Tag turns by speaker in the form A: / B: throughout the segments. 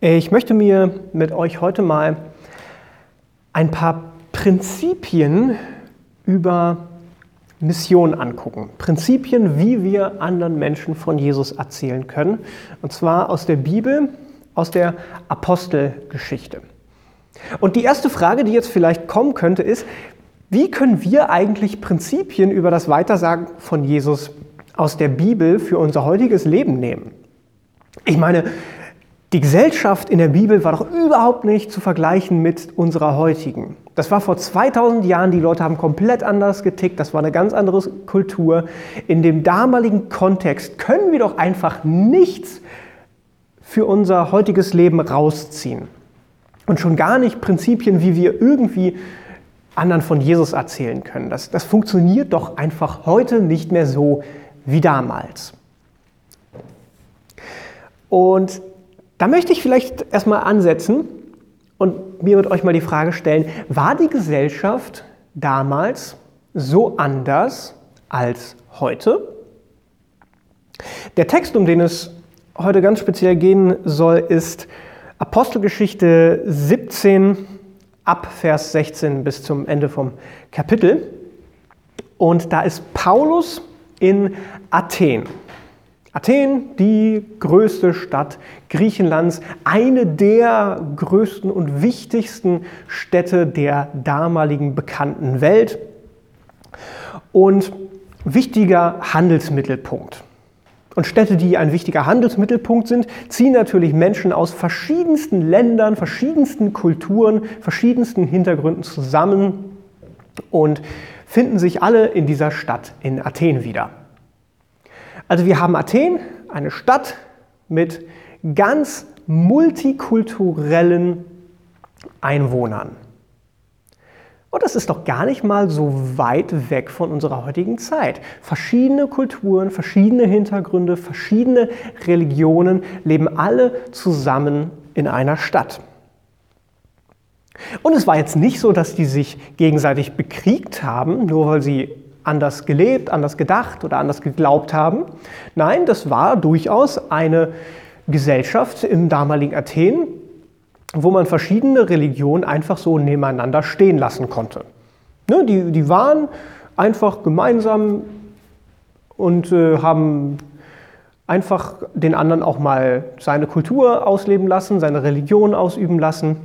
A: Ich möchte mir mit euch heute mal ein paar Prinzipien über Mission angucken. Prinzipien, wie wir anderen Menschen von Jesus erzählen können. Und zwar aus der Bibel, aus der Apostelgeschichte. Und die erste Frage, die jetzt vielleicht kommen könnte, ist, wie können wir eigentlich Prinzipien über das Weitersagen von Jesus aus der Bibel für unser heutiges Leben nehmen? Ich meine, die Gesellschaft in der Bibel war doch überhaupt nicht zu vergleichen mit unserer heutigen. Das war vor 2000 Jahren, die Leute haben komplett anders getickt, das war eine ganz andere Kultur. In dem damaligen Kontext können wir doch einfach nichts für unser heutiges Leben rausziehen. Und schon gar nicht Prinzipien, wie wir irgendwie anderen von Jesus erzählen können. Das, das funktioniert doch einfach heute nicht mehr so wie damals. Und da möchte ich vielleicht erstmal ansetzen und mir mit euch mal die Frage stellen, war die Gesellschaft damals so anders als heute? Der Text, um den es heute ganz speziell gehen soll, ist Apostelgeschichte 17 ab Vers 16 bis zum Ende vom Kapitel. Und da ist Paulus in Athen. Athen, die größte Stadt Griechenlands, eine der größten und wichtigsten Städte der damaligen bekannten Welt und wichtiger Handelsmittelpunkt. Und Städte, die ein wichtiger Handelsmittelpunkt sind, ziehen natürlich Menschen aus verschiedensten Ländern, verschiedensten Kulturen, verschiedensten Hintergründen zusammen und finden sich alle in dieser Stadt in Athen wieder. Also wir haben Athen, eine Stadt mit ganz multikulturellen Einwohnern. Und das ist doch gar nicht mal so weit weg von unserer heutigen Zeit. Verschiedene Kulturen, verschiedene Hintergründe, verschiedene Religionen leben alle zusammen in einer Stadt. Und es war jetzt nicht so, dass die sich gegenseitig bekriegt haben, nur weil sie anders gelebt, anders gedacht oder anders geglaubt haben. Nein, das war durchaus eine Gesellschaft im damaligen Athen, wo man verschiedene Religionen einfach so nebeneinander stehen lassen konnte. Ne, die, die waren einfach gemeinsam und äh, haben einfach den anderen auch mal seine Kultur ausleben lassen, seine Religion ausüben lassen.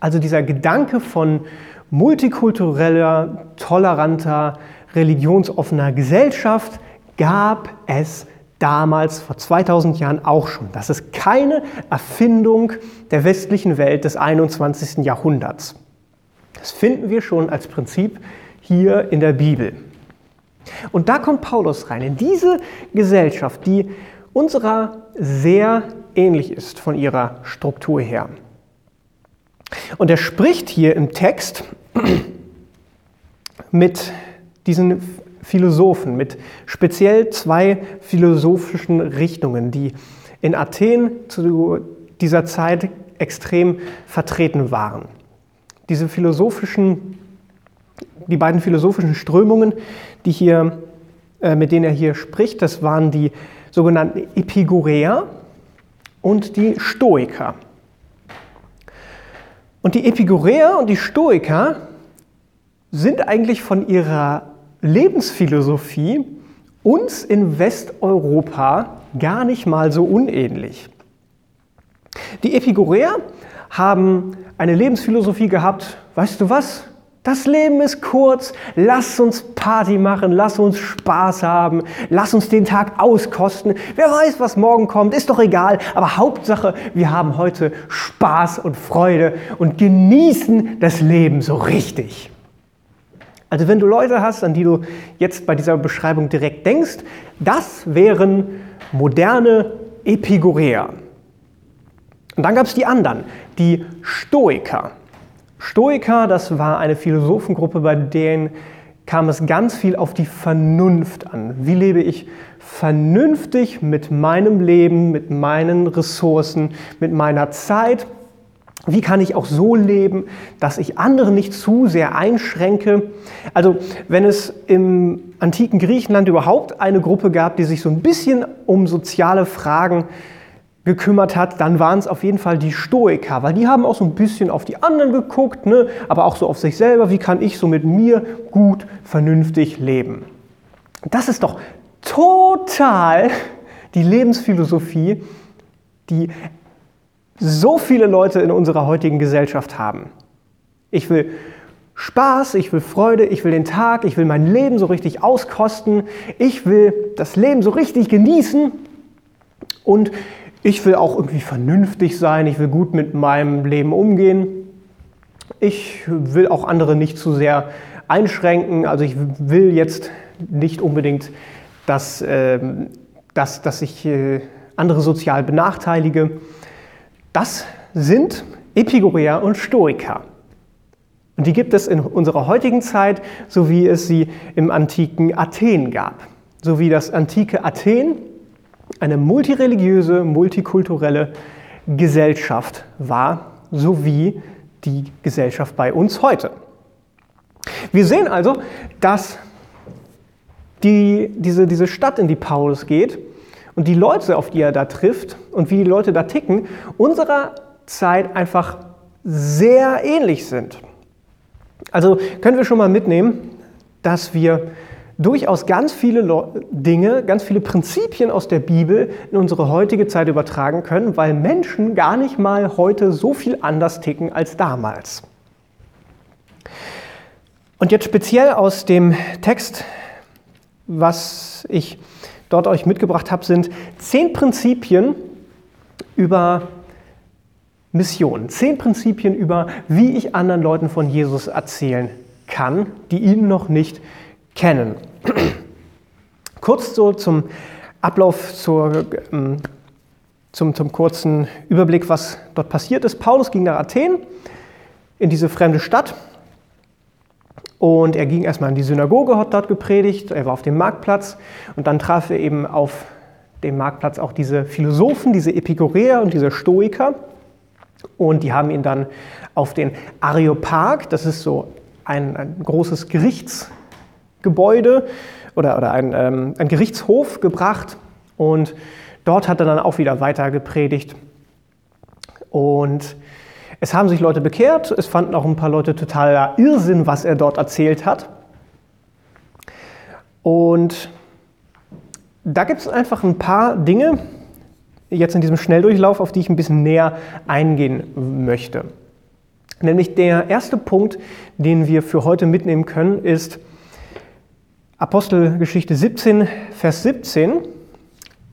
A: Also dieser Gedanke von multikultureller, toleranter, religionsoffener Gesellschaft gab es damals vor 2000 Jahren auch schon. Das ist keine Erfindung der westlichen Welt des 21. Jahrhunderts. Das finden wir schon als Prinzip hier in der Bibel. Und da kommt Paulus rein, in diese Gesellschaft, die unserer sehr ähnlich ist von ihrer Struktur her. Und er spricht hier im Text mit diesen Philosophen, mit speziell zwei philosophischen Richtungen, die in Athen zu dieser Zeit extrem vertreten waren. Diese philosophischen, die beiden philosophischen Strömungen, die hier, äh, mit denen er hier spricht, das waren die sogenannten Epikureer und die Stoiker. Und die Epikureer und die Stoiker sind eigentlich von ihrer Lebensphilosophie uns in Westeuropa gar nicht mal so unähnlich. Die Epikureer haben eine Lebensphilosophie gehabt, weißt du was? Das Leben ist kurz, lass uns Party machen, lass uns Spaß haben, lass uns den Tag auskosten. Wer weiß, was morgen kommt, ist doch egal, aber Hauptsache, wir haben heute Spaß und Freude und genießen das Leben so richtig. Also wenn du Leute hast, an die du jetzt bei dieser Beschreibung direkt denkst, das wären moderne Epikureer. Und dann gab es die anderen, die Stoiker. Stoiker, das war eine Philosophengruppe, bei denen kam es ganz viel auf die Vernunft an. Wie lebe ich vernünftig mit meinem Leben, mit meinen Ressourcen, mit meiner Zeit wie kann ich auch so leben, dass ich andere nicht zu sehr einschränke? Also wenn es im antiken Griechenland überhaupt eine Gruppe gab, die sich so ein bisschen um soziale Fragen gekümmert hat, dann waren es auf jeden Fall die Stoiker, weil die haben auch so ein bisschen auf die anderen geguckt, ne? aber auch so auf sich selber, wie kann ich so mit mir gut, vernünftig leben. Das ist doch total die Lebensphilosophie, die so viele Leute in unserer heutigen Gesellschaft haben. Ich will Spaß, ich will Freude, ich will den Tag, ich will mein Leben so richtig auskosten, ich will das Leben so richtig genießen und ich will auch irgendwie vernünftig sein, ich will gut mit meinem Leben umgehen. Ich will auch andere nicht zu sehr einschränken, also ich will jetzt nicht unbedingt, dass, äh, dass, dass ich äh, andere sozial benachteilige. Das sind Epikureer und Stoiker. Und die gibt es in unserer heutigen Zeit, so wie es sie im antiken Athen gab. So wie das antike Athen eine multireligiöse, multikulturelle Gesellschaft war, so wie die Gesellschaft bei uns heute. Wir sehen also, dass die, diese, diese Stadt, in die Paulus geht, und die Leute, auf die er da trifft und wie die Leute da ticken, unserer Zeit einfach sehr ähnlich sind. Also können wir schon mal mitnehmen, dass wir durchaus ganz viele Dinge, ganz viele Prinzipien aus der Bibel in unsere heutige Zeit übertragen können, weil Menschen gar nicht mal heute so viel anders ticken als damals. Und jetzt speziell aus dem Text, was ich dort euch mitgebracht habe, sind zehn Prinzipien über Mission. Zehn Prinzipien über, wie ich anderen Leuten von Jesus erzählen kann, die ihn noch nicht kennen. Kurz so zum Ablauf, zur, ähm, zum, zum kurzen Überblick, was dort passiert ist. Paulus ging nach Athen, in diese fremde Stadt, und er ging erstmal in die Synagoge, hat dort gepredigt, er war auf dem Marktplatz und dann traf er eben auf dem Marktplatz auch diese Philosophen, diese Epikureer und diese Stoiker. Und die haben ihn dann auf den Areopag, das ist so ein, ein großes Gerichtsgebäude oder, oder ein, ähm, ein Gerichtshof gebracht. Und dort hat er dann auch wieder weiter gepredigt. Und es haben sich Leute bekehrt, es fanden auch ein paar Leute totaler Irrsinn, was er dort erzählt hat. Und da gibt es einfach ein paar Dinge, jetzt in diesem Schnelldurchlauf, auf die ich ein bisschen näher eingehen möchte. Nämlich der erste Punkt, den wir für heute mitnehmen können, ist Apostelgeschichte 17, Vers 17.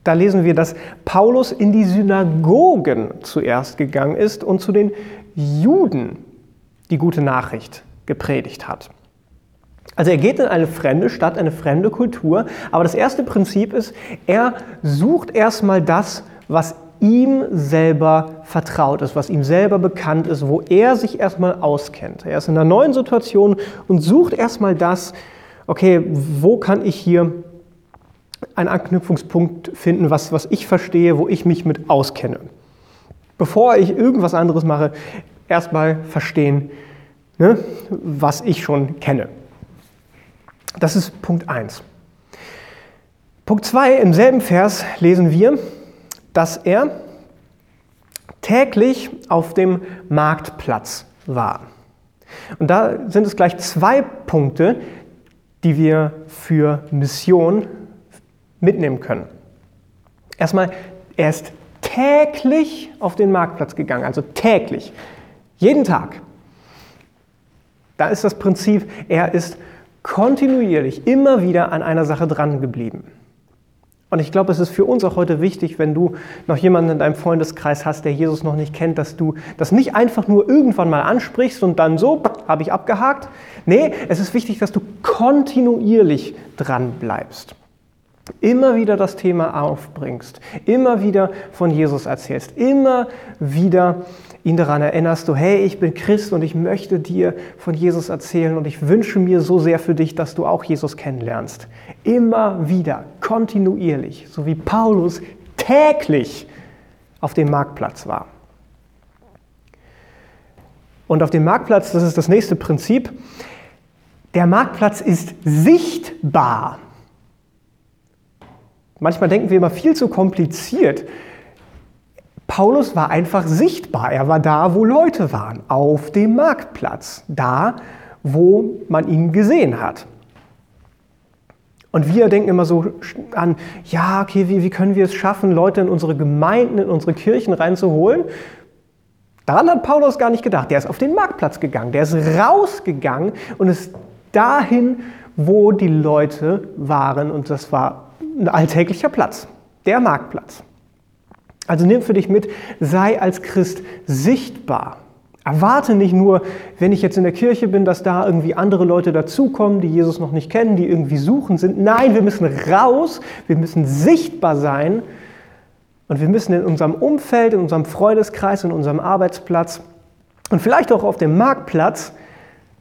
A: Da lesen wir, dass Paulus in die Synagogen zuerst gegangen ist und zu den Juden die gute Nachricht gepredigt hat. Also er geht in eine fremde Stadt, eine fremde Kultur, aber das erste Prinzip ist, er sucht erstmal das, was ihm selber vertraut ist, was ihm selber bekannt ist, wo er sich erstmal auskennt. Er ist in einer neuen Situation und sucht erstmal das, okay, wo kann ich hier einen Anknüpfungspunkt finden, was, was ich verstehe, wo ich mich mit auskenne bevor ich irgendwas anderes mache, erstmal verstehen, ne, was ich schon kenne. Das ist Punkt 1. Punkt 2, im selben Vers lesen wir, dass er täglich auf dem Marktplatz war. Und da sind es gleich zwei Punkte, die wir für Mission mitnehmen können. Erstmal, er ist täglich auf den Marktplatz gegangen, also täglich, jeden Tag. Da ist das Prinzip, er ist kontinuierlich immer wieder an einer Sache dran geblieben. Und ich glaube, es ist für uns auch heute wichtig, wenn du noch jemanden in deinem Freundeskreis hast, der Jesus noch nicht kennt, dass du das nicht einfach nur irgendwann mal ansprichst und dann so, habe ich abgehakt. Nee, es ist wichtig, dass du kontinuierlich dran bleibst. Immer wieder das Thema aufbringst, immer wieder von Jesus erzählst, immer wieder ihn daran erinnerst, du, hey, ich bin Christ und ich möchte dir von Jesus erzählen und ich wünsche mir so sehr für dich, dass du auch Jesus kennenlernst. Immer wieder, kontinuierlich, so wie Paulus täglich auf dem Marktplatz war. Und auf dem Marktplatz, das ist das nächste Prinzip, der Marktplatz ist sichtbar. Manchmal denken wir immer viel zu kompliziert. Paulus war einfach sichtbar. Er war da, wo Leute waren, auf dem Marktplatz, da, wo man ihn gesehen hat. Und wir denken immer so an, ja, okay, wie, wie können wir es schaffen, Leute in unsere Gemeinden, in unsere Kirchen reinzuholen? Daran hat Paulus gar nicht gedacht. Der ist auf den Marktplatz gegangen, der ist rausgegangen und ist dahin, wo die Leute waren. Und das war ein alltäglicher Platz, der Marktplatz. Also nimm für dich mit, sei als Christ sichtbar. Erwarte nicht nur, wenn ich jetzt in der Kirche bin, dass da irgendwie andere Leute dazukommen, die Jesus noch nicht kennen, die irgendwie suchen sind. Nein, wir müssen raus, wir müssen sichtbar sein und wir müssen in unserem Umfeld, in unserem Freundeskreis, in unserem Arbeitsplatz und vielleicht auch auf dem Marktplatz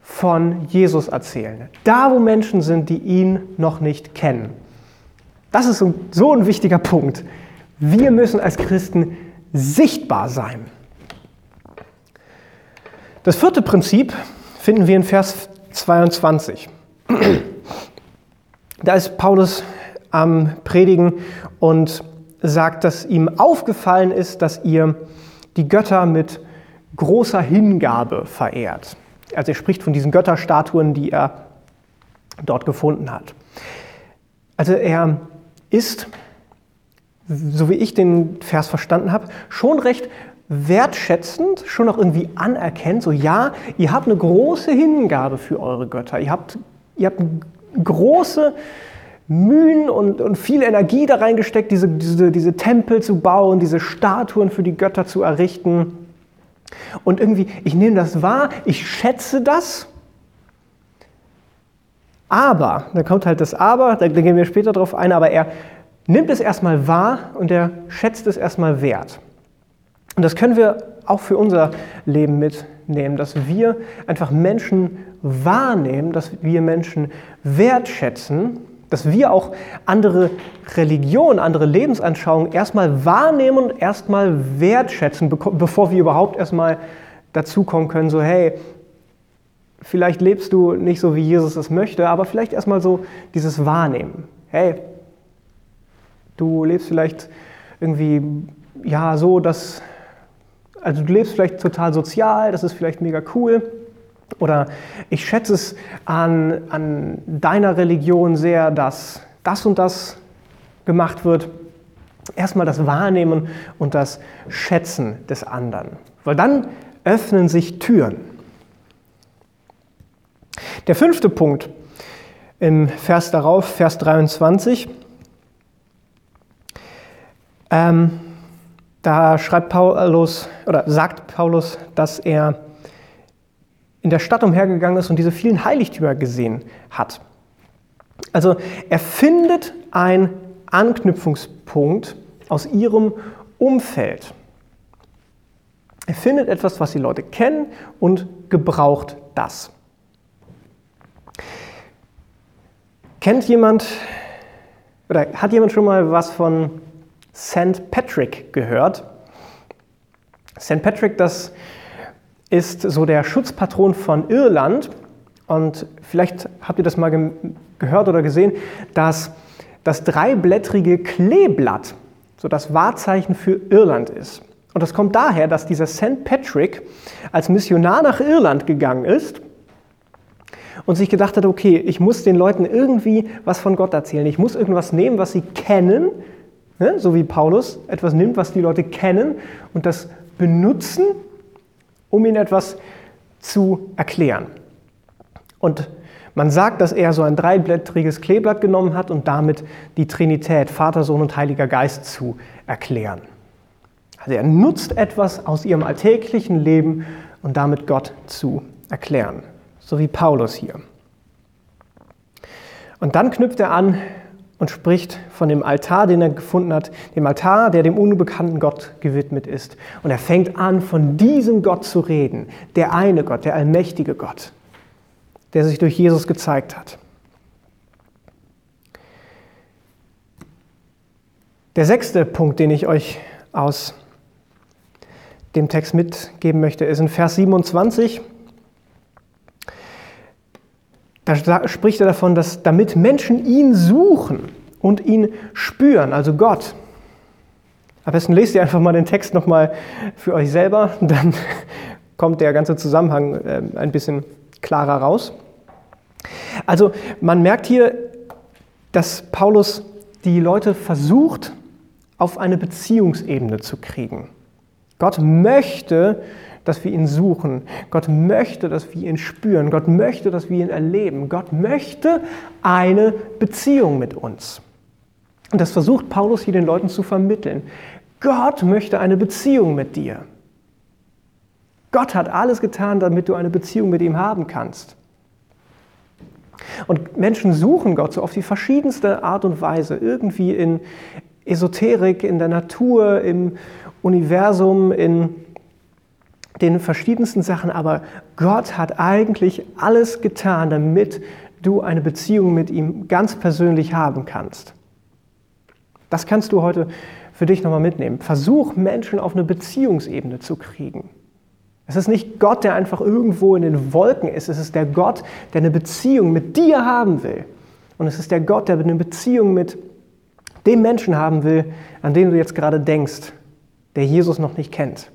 A: von Jesus erzählen. Da, wo Menschen sind, die ihn noch nicht kennen. Das ist so ein wichtiger Punkt. Wir müssen als Christen sichtbar sein. Das vierte Prinzip finden wir in Vers 22. Da ist Paulus am Predigen und sagt, dass ihm aufgefallen ist, dass ihr die Götter mit großer Hingabe verehrt. Also er spricht von diesen Götterstatuen, die er dort gefunden hat. Also er ist, so wie ich den Vers verstanden habe, schon recht wertschätzend, schon auch irgendwie anerkennt, so ja, ihr habt eine große Hingabe für eure Götter, ihr habt, ihr habt große Mühen und, und viel Energie da reingesteckt, diese, diese, diese Tempel zu bauen, diese Statuen für die Götter zu errichten. Und irgendwie, ich nehme das wahr, ich schätze das, aber, da kommt halt das Aber, da, da gehen wir später drauf ein, aber er nimmt es erstmal wahr und er schätzt es erstmal wert. Und das können wir auch für unser Leben mitnehmen, dass wir einfach Menschen wahrnehmen, dass wir Menschen wertschätzen, dass wir auch andere Religionen, andere Lebensanschauungen erstmal wahrnehmen und erstmal wertschätzen, bevor wir überhaupt erstmal dazukommen können, so hey, vielleicht lebst du nicht so, wie Jesus es möchte, aber vielleicht erstmal so dieses Wahrnehmen. Hey, du lebst vielleicht irgendwie ja so, dass also du lebst vielleicht total sozial, das ist vielleicht mega cool. Oder ich schätze es an, an deiner Religion sehr, dass das und das gemacht wird. Erstmal das Wahrnehmen und das Schätzen des anderen. Weil dann öffnen sich Türen. Der fünfte Punkt im Vers darauf, Vers 23. Ähm, da schreibt Paulus oder sagt Paulus, dass er in der Stadt umhergegangen ist und diese vielen Heiligtümer gesehen hat. Also er findet einen Anknüpfungspunkt aus ihrem Umfeld. Er findet etwas, was die Leute kennen und gebraucht das. Kennt jemand oder hat jemand schon mal was von St. Patrick gehört. St. Patrick, das ist so der Schutzpatron von Irland. Und vielleicht habt ihr das mal ge gehört oder gesehen, dass das dreiblättrige Kleeblatt so das Wahrzeichen für Irland ist. Und das kommt daher, dass dieser St. Patrick als Missionar nach Irland gegangen ist und sich gedacht hat, okay, ich muss den Leuten irgendwie was von Gott erzählen. Ich muss irgendwas nehmen, was sie kennen, Ne? So wie Paulus etwas nimmt, was die Leute kennen und das benutzen, um ihnen etwas zu erklären. Und man sagt, dass er so ein dreiblättriges Kleeblatt genommen hat und damit die Trinität, Vater, Sohn und Heiliger Geist zu erklären. Also er nutzt etwas aus ihrem alltäglichen Leben und damit Gott zu erklären. So wie Paulus hier. Und dann knüpft er an und spricht von dem Altar, den er gefunden hat, dem Altar, der dem unbekannten Gott gewidmet ist. Und er fängt an, von diesem Gott zu reden, der eine Gott, der allmächtige Gott, der sich durch Jesus gezeigt hat. Der sechste Punkt, den ich euch aus dem Text mitgeben möchte, ist in Vers 27. Da spricht er davon, dass damit Menschen ihn suchen und ihn spüren, also Gott, Am besten lest ihr einfach mal den Text nochmal für euch selber, dann kommt der ganze Zusammenhang äh, ein bisschen klarer raus. Also man merkt hier, dass Paulus die Leute versucht, auf eine Beziehungsebene zu kriegen. Gott möchte, dass wir ihn suchen. Gott möchte, dass wir ihn spüren. Gott möchte, dass wir ihn erleben. Gott möchte eine Beziehung mit uns. Und das versucht Paulus hier den Leuten zu vermitteln. Gott möchte eine Beziehung mit dir. Gott hat alles getan, damit du eine Beziehung mit ihm haben kannst. Und Menschen suchen Gott so auf die verschiedenste Art und Weise, irgendwie in Esoterik, in der Natur, im Universum, in den verschiedensten Sachen, aber Gott hat eigentlich alles getan, damit du eine Beziehung mit ihm ganz persönlich haben kannst. Das kannst du heute für dich nochmal mitnehmen. Versuch Menschen auf eine Beziehungsebene zu kriegen. Es ist nicht Gott, der einfach irgendwo in den Wolken ist. Es ist der Gott, der eine Beziehung mit dir haben will. Und es ist der Gott, der eine Beziehung mit dem Menschen haben will, an den du jetzt gerade denkst, der Jesus noch nicht kennt.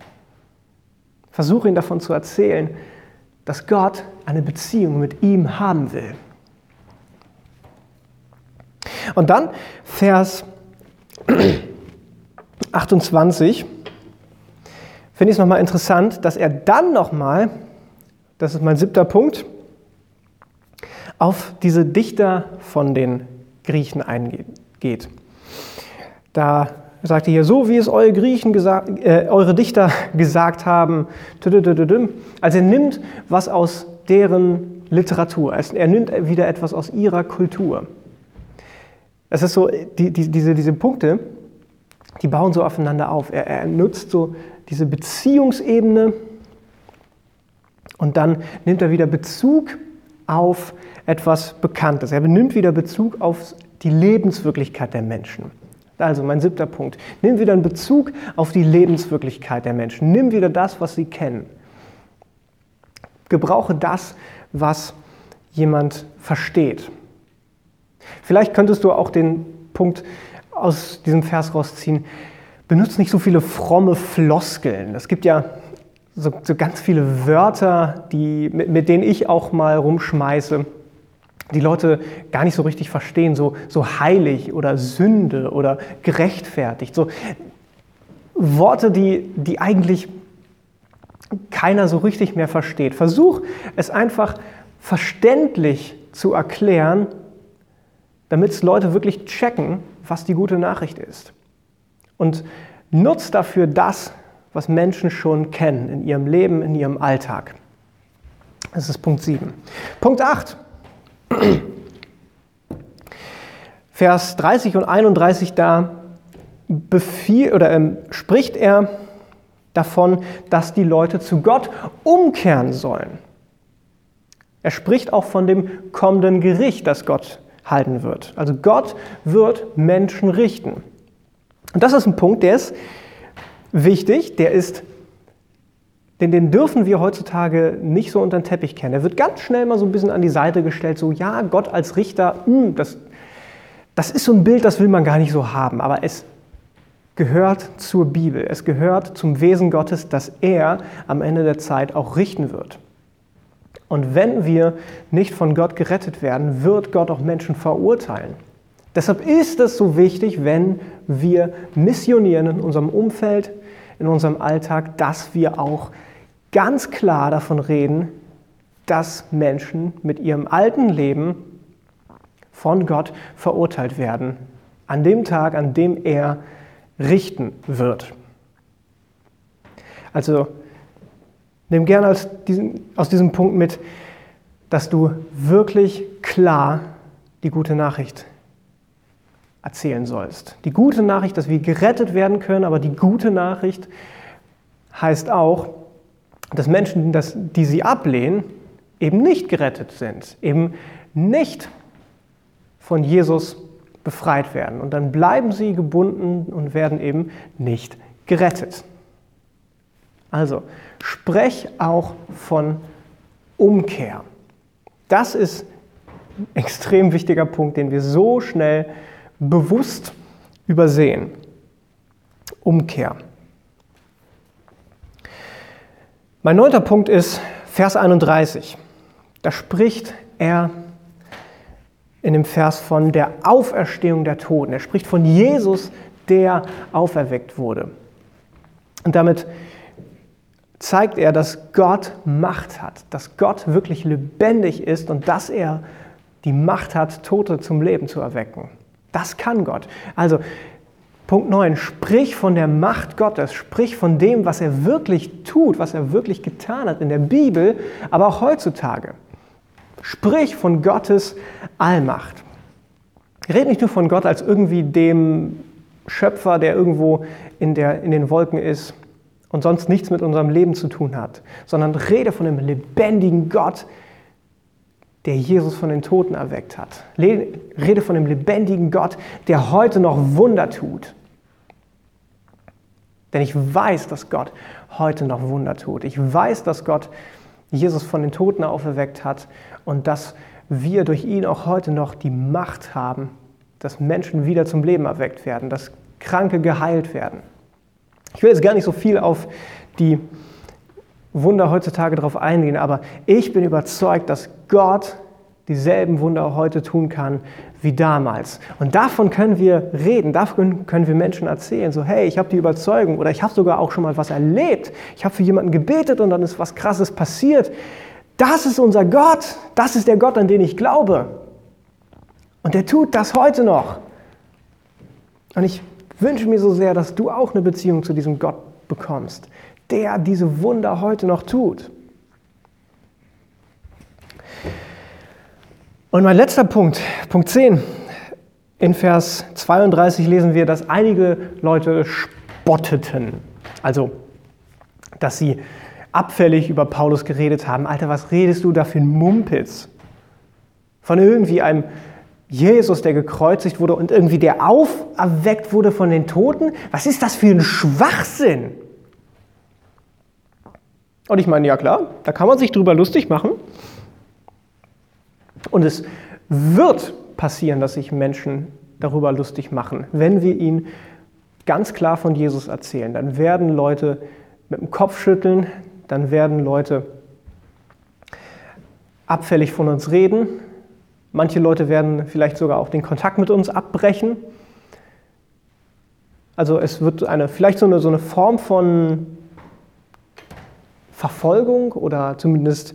A: Versuche ihn davon zu erzählen, dass Gott eine Beziehung mit ihm haben will. Und dann Vers 28 finde ich es nochmal interessant, dass er dann nochmal, das ist mein siebter Punkt, auf diese Dichter von den Griechen eingeht. Da er hier, so wie es eure Griechen gesagt, äh, eure Dichter gesagt haben, also er nimmt was aus deren Literatur, er nimmt wieder etwas aus ihrer Kultur. Es ist so, die, die, diese, diese Punkte, die bauen so aufeinander auf. Er, er nutzt so diese Beziehungsebene und dann nimmt er wieder Bezug auf etwas Bekanntes. Er nimmt wieder Bezug auf die Lebenswirklichkeit der Menschen. Also mein siebter Punkt. Nimm wieder einen Bezug auf die Lebenswirklichkeit der Menschen. Nimm wieder das, was sie kennen. Gebrauche das, was jemand versteht. Vielleicht könntest du auch den Punkt aus diesem Vers rausziehen, benutzt nicht so viele fromme Floskeln. Es gibt ja so, so ganz viele Wörter, die, mit, mit, denen ich auch mal rumschmeiße, die Leute gar nicht so richtig verstehen, so, so heilig oder Sünde oder gerechtfertigt. So Worte, die, die eigentlich keiner so richtig mehr versteht. Versuch es einfach verständlich zu erklären, damit es Leute wirklich checken, was die gute Nachricht ist. Und nutzt dafür das, was Menschen schon kennen in ihrem Leben, in ihrem Alltag. Das ist Punkt 7. Punkt 8. Vers 30 und 31, da befiel, oder, ähm, spricht er davon, dass die Leute zu Gott umkehren sollen. Er spricht auch von dem kommenden Gericht, das Gott halten wird. Also Gott wird Menschen richten. Und das ist ein Punkt, der ist wichtig, der ist, den, den dürfen wir heutzutage nicht so unter den Teppich kennen. Er wird ganz schnell mal so ein bisschen an die Seite gestellt, so ja, Gott als Richter, mh, hm, das, das ist so ein Bild, das will man gar nicht so haben, aber es gehört zur Bibel, es gehört zum Wesen Gottes, dass er am Ende der Zeit auch richten wird. Und wenn wir nicht von Gott gerettet werden, wird Gott auch Menschen verurteilen. Deshalb ist es so wichtig, wenn wir missionieren in unserem Umfeld, in unserem Alltag, dass wir auch ganz klar davon reden, dass Menschen mit ihrem alten Leben von Gott verurteilt werden, an dem Tag, an dem er richten wird. Also nimm gerne aus aus diesem Punkt mit, dass du wirklich klar die gute Nachricht erzählen sollst. Die gute Nachricht, dass wir gerettet werden können, aber die gute Nachricht heißt auch, dass Menschen, die sie ablehnen, eben nicht gerettet sind, eben nicht von Jesus befreit werden. Und dann bleiben sie gebunden und werden eben nicht gerettet. Also, sprech auch von Umkehr. Das ist ein extrem wichtiger Punkt, den wir so schnell bewusst übersehen. Umkehr. Mein neunter Punkt ist Vers 31. Da spricht er in dem Vers von der Auferstehung der Toten. Er spricht von Jesus, der auferweckt wurde. Und damit zeigt er, dass Gott Macht hat, dass Gott wirklich lebendig ist und dass er die Macht hat, Tote zum Leben zu erwecken. Das kann Gott. Also Punkt 9, sprich von der Macht Gottes, sprich von dem, was er wirklich tut, was er wirklich getan hat in der Bibel, aber auch heutzutage. Sprich von Gottes Allmacht. Red nicht nur von Gott als irgendwie dem Schöpfer, der irgendwo in, der, in den Wolken ist und sonst nichts mit unserem Leben zu tun hat, sondern rede von dem lebendigen Gott, der Jesus von den Toten erweckt hat. Rede von dem lebendigen Gott, der heute noch Wunder tut. Denn ich weiß, dass Gott heute noch Wunder tut. Ich weiß, dass Gott Jesus von den Toten auferweckt hat und dass wir durch ihn auch heute noch die Macht haben, dass Menschen wieder zum Leben erweckt werden, dass Kranke geheilt werden. Ich will jetzt gar nicht so viel auf die Wunder heutzutage darauf eingehen, aber ich bin überzeugt, dass Gott dieselben Wunder heute tun kann wie damals. Und davon können wir reden, davon können wir Menschen erzählen, so hey, ich habe die Überzeugung oder ich habe sogar auch schon mal was erlebt, ich habe für jemanden gebetet und dann ist was Krasses passiert. Das ist unser Gott, das ist der Gott, an den ich glaube. Und der tut das heute noch. Und ich wünsche mir so sehr, dass du auch eine Beziehung zu diesem Gott bekommst, der diese Wunder heute noch tut. Und mein letzter Punkt, Punkt 10. In Vers 32 lesen wir, dass einige Leute spotteten. Also, dass sie abfällig über Paulus geredet haben. Alter, was redest du da für ein Mumpitz? Von irgendwie einem Jesus, der gekreuzigt wurde und irgendwie der auferweckt wurde von den Toten. Was ist das für ein Schwachsinn? Und ich meine, ja klar, da kann man sich drüber lustig machen. Und es wird passieren, dass sich Menschen darüber lustig machen, wenn wir ihnen ganz klar von Jesus erzählen. Dann werden Leute mit dem Kopf schütteln, dann werden Leute abfällig von uns reden. Manche Leute werden vielleicht sogar auch den Kontakt mit uns abbrechen. Also es wird eine, vielleicht so eine, so eine Form von Verfolgung oder zumindest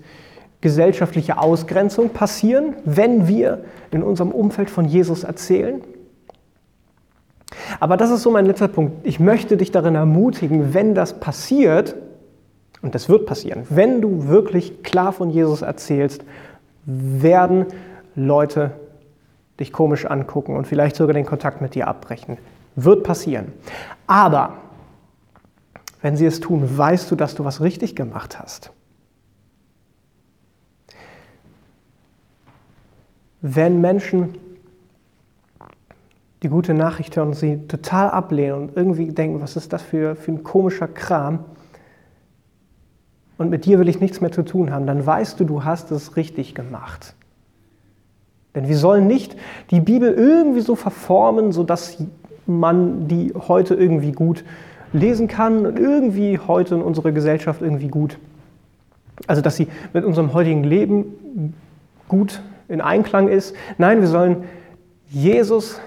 A: gesellschaftliche Ausgrenzung passieren, wenn wir in unserem Umfeld von Jesus erzählen. Aber das ist so mein letzter Punkt. Ich möchte dich darin ermutigen, wenn das passiert, und das wird passieren, wenn du wirklich klar von Jesus erzählst, werden Leute dich komisch angucken und vielleicht sogar den Kontakt mit dir abbrechen. Wird passieren. Aber wenn sie es tun, weißt du, dass du was richtig gemacht hast. Wenn Menschen die gute Nachricht hören und sie total ablehnen und irgendwie denken, was ist das für, für ein komischer Kram und mit dir will ich nichts mehr zu tun haben, dann weißt du, du hast es richtig gemacht. Denn wir sollen nicht die Bibel irgendwie so verformen, sodass man die heute irgendwie gut lesen kann und irgendwie heute in unserer Gesellschaft irgendwie gut, also dass sie mit unserem heutigen Leben gut in Einklang ist. Nein, wir sollen Jesus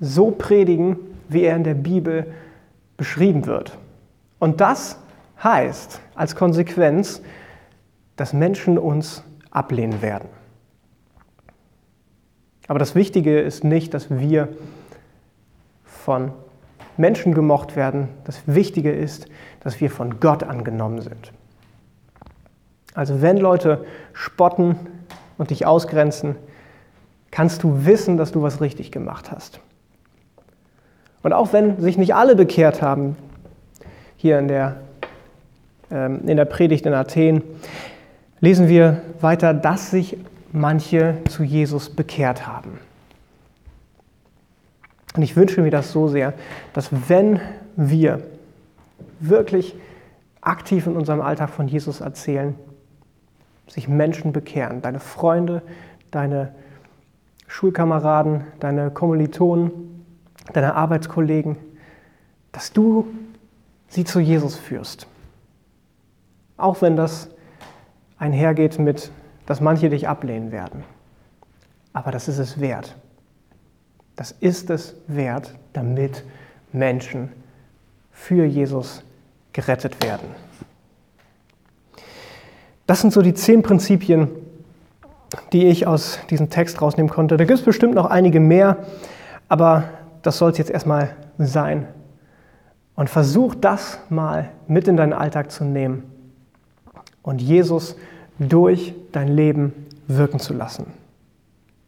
A: so predigen, wie er in der Bibel beschrieben wird. Und das heißt als Konsequenz, dass Menschen uns ablehnen werden. Aber das Wichtige ist nicht, dass wir von Menschen gemocht werden. Das Wichtige ist, dass wir von Gott angenommen sind. Also wenn Leute spotten, und dich ausgrenzen, kannst du wissen, dass du was richtig gemacht hast. Und auch wenn sich nicht alle bekehrt haben, hier in der, ähm, in der Predigt in Athen, lesen wir weiter, dass sich manche zu Jesus bekehrt haben. Und ich wünsche mir das so sehr, dass wenn wir wirklich aktiv in unserem Alltag von Jesus erzählen, sich Menschen bekehren. Deine Freunde, deine Schulkameraden, deine Kommilitonen, deine Arbeitskollegen, dass du sie zu Jesus führst. Auch wenn das einhergeht mit, dass manche dich ablehnen werden. Aber das ist es wert. Das ist es wert, damit Menschen für Jesus gerettet werden. Das sind so die zehn Prinzipien, die ich aus diesem Text rausnehmen konnte. Da gibt es bestimmt noch einige mehr, aber das soll es jetzt erstmal sein. Und versuch das mal mit in deinen Alltag zu nehmen und Jesus durch dein Leben wirken zu lassen.